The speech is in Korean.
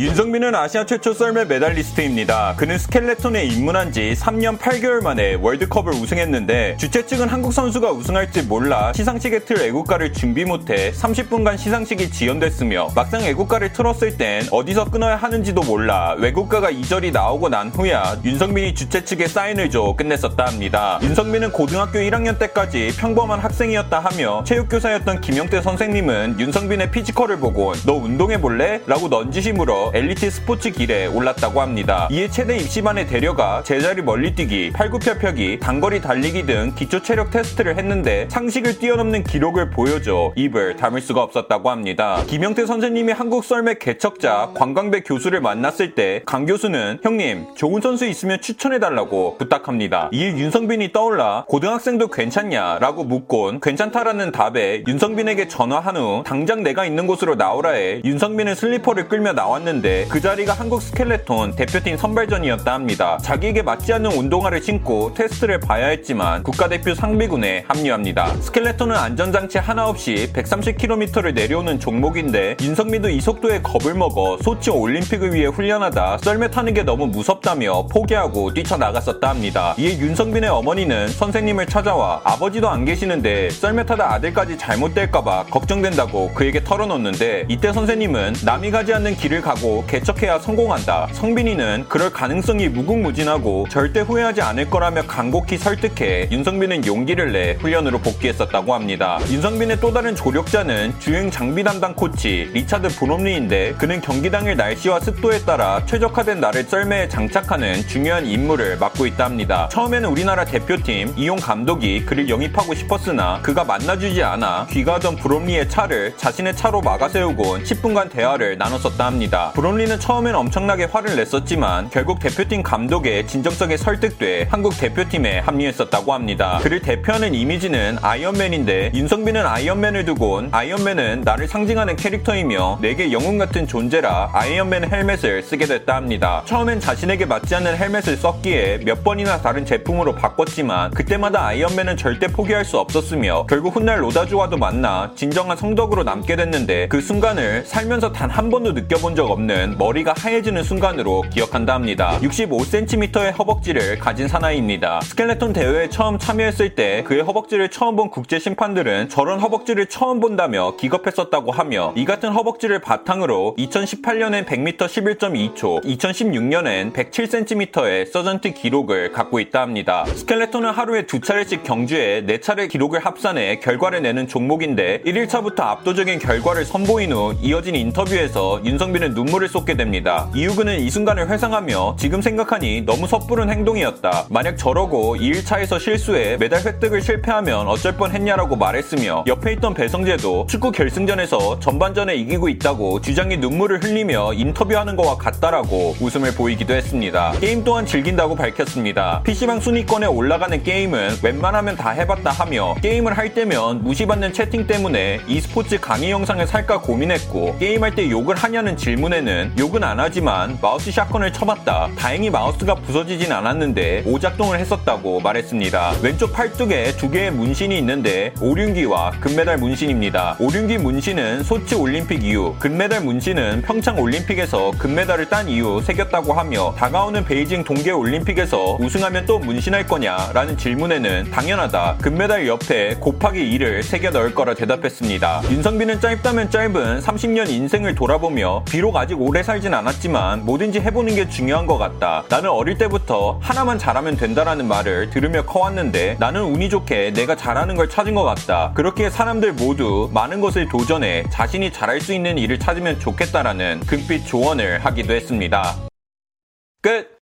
윤성빈은 아시아 최초 썰매 메달리스트입니다. 그는 스켈레톤에 입문한 지 3년 8개월 만에 월드컵을 우승했는데 주최 측은 한국 선수가 우승할지 몰라 시상식에 틀 애국가를 준비 못해 30분간 시상식이 지연됐으며 막상 애국가를 틀었을 땐 어디서 끊어야 하는지도 몰라 애국가가 2절이 나오고 난 후야 윤성빈이 주최 측에 사인을 줘 끝냈었다 합니다. 윤성빈은 고등학교 1학년 때까지 평범한 학생이었다 하며 체육교사였던 김영태 선생님은 윤성빈의 physical을 보고 너 운동해볼래? 라고 넌지심으로 엘리트 스포츠 길에 올랐다고 합니다. 이에 체대 입시반에 데려가 제자리 멀리뛰기, 팔굽혀펴기, 단거리 달리기 등 기초 체력 테스트를 했는데 상식을 뛰어넘는 기록을 보여줘 입을 다물 수가 없었다고 합니다. 김영태 선생님이 한국 썰매 개척자 강광배 교수를 만났을 때 강 교수는 형님 좋은 선수 있으면 추천해달라고 부탁합니다. 이에 윤성빈이 떠올라 고등학생도 괜찮냐라고 묻곤 괜찮다라는 답에 윤성빈에게 전화한 후 당장 내가 있는 곳으로 나오라 해 윤성빈은 슬리퍼를 끌며 나왔는데 있었는데 그 자리가 한국 스켈레톤 대표팀 선발전이었다 합니다. 자기에게 맞지 않는 운동화를 신고 테스트를 봐야 했지만 국가대표 상비군에 합류합니다. 스켈레톤은 안전장치 하나 없이 130km를 내려오는 종목인데 윤성빈도 이 속도에 겁을 먹어 소치 올림픽을 위해 훈련하다 썰매 타는 게 너무 무섭다며 포기하고 뛰쳐나갔었다 합니다. 이에 윤성빈의 어머니는 선생님을 찾아와 아버지도 안 계시는데 썰매 타다 아들까지 잘못될까봐 걱정된다고 그에게 털어놓는데 이때 선생님은 남이 가지 않는 길을 가고 개척해야 성공한다. 성빈이는 그럴 가능성이 무궁무진하고 절대 후회하지 않을 거라며 간곡히 설득해 윤성빈은 용기를 내 훈련으로 복귀했었다고 합니다. 윤성빈의 또 다른 조력자는 주행 장비 담당 코치 리차드 브롬리인데 그는 경기 당일 날씨와 습도에 따라 최적화된 날을 썰매에 장착하는 중요한 임무를 맡고 있다 합니다. 처음에는 우리나라 대표팀 이용 감독이 그를 영입하고 싶었으나 그가 만나주지 않아 귀가하던 브롬리의 차를 자신의 차로 막아세우곤 10분간 대화를 나눴었다 합니다. 브롬리는 처음엔 엄청나게 화를 냈었지만 결국 대표팀 감독의 진정성에 설득돼 한국 대표팀에 합류했었다고 합니다. 그를 대표하는 이미지는 아이언맨인데 윤성빈은 아이언맨을 두곤 아이언맨은 나를 상징하는 캐릭터이며 내게 영웅 같은 존재라 아이언맨 헬멧을 쓰게 됐다 합니다. 처음엔 자신에게 맞지 않는 헬멧을 썼기에 몇 번이나 다른 제품으로 바꿨지만 그때마다 아이언맨은 절대 포기할 수 없었으며 결국 훗날 로다주와도 만나 진정한 성덕으로 남게 됐는데 그 순간을 살면서 단 한 번도 느껴본 적 없는 그는 머리가 하얘지는 순간으로 기억한다 합니다. 65cm의 허벅지를 가진 사나이입니다. 스켈레톤 대회에 처음 참여했을 때 그의 허벅지를 처음 본 국제 심판들은 저런 허벅지를 처음 본다며 기겁했었다고 하며 이 같은 허벅지를 바탕으로 2018년엔 100m 11.2초, 2016년엔 107cm의 서전트 기록을 갖고 있다 합니다. 스켈레톤은 하루에 두 차례씩 경주에 네 차례 기록을 합산해 결과를 내는 종목인데 1일차부터 압도적인 결과를 선보인 후 이어진 인터뷰에서 윤성빈은 눈물 눈물을 쏟게 됩니다. 이유근은 이 순간을 회상하며 지금 생각하니 너무 섣부른 행동이었다. 만약 저러고 2일차에서 실수해 메달 획득을 실패하면 어쩔 뻔 했냐라고 말했으며 옆에 있던 배성재도 축구 결승전에서 전반전에 이기고 있다고 주장이 눈물을 흘리며 인터뷰하는 것과 같다라고 웃음을 보이기도 했습니다. 게임 또한 즐긴다고 밝혔습니다. PC방 순위권에 올라가는 게임은 웬만하면 다 해봤다 하며 게임을 할 때면 무시받는 채팅 때문에 e스포츠 강의 영상을 살까 고민했고 게임할 때 욕을 하냐는 질문에 는 때는 욕은 안 하지만 마우스 shotgun을 쳐봤다. 다행히 마우스가 부서지진 않았는데 오작동을 했었다고 말했습니다. 왼쪽 팔뚝에 두 개의 문신이 있는데 오륜기와 금메달 문신입니다. 오륜기 문신은 소치 올림픽 이후, 금메달 문신은 평창 올림픽에서 금메달을 딴 이후 새겼다고 하며 다가오는 베이징 동계 올림픽에서 우승하면 또 문신할 거냐라는 질문에는 당연하다. 금메달 옆에 곱하기 2를 새겨 넣을 거라 대답했습니다. 윤성빈은 짧다면 짧은 30년 인생을 돌아보며 비록 아직 오래 살진 않았지만 뭐든지 해보는 게 중요한 것 같다. 나는 어릴 때부터 하나만 잘하면 된다라는 말을 들으며 커왔는데 나는 운이 좋게 내가 잘하는 걸 찾은 것 같다. 그렇게 사람들 모두 많은 것을 도전해 자신이 잘할 수 있는 일을 찾으면 좋겠다라는 금빛 조언을 하기도 했습니다. 끝!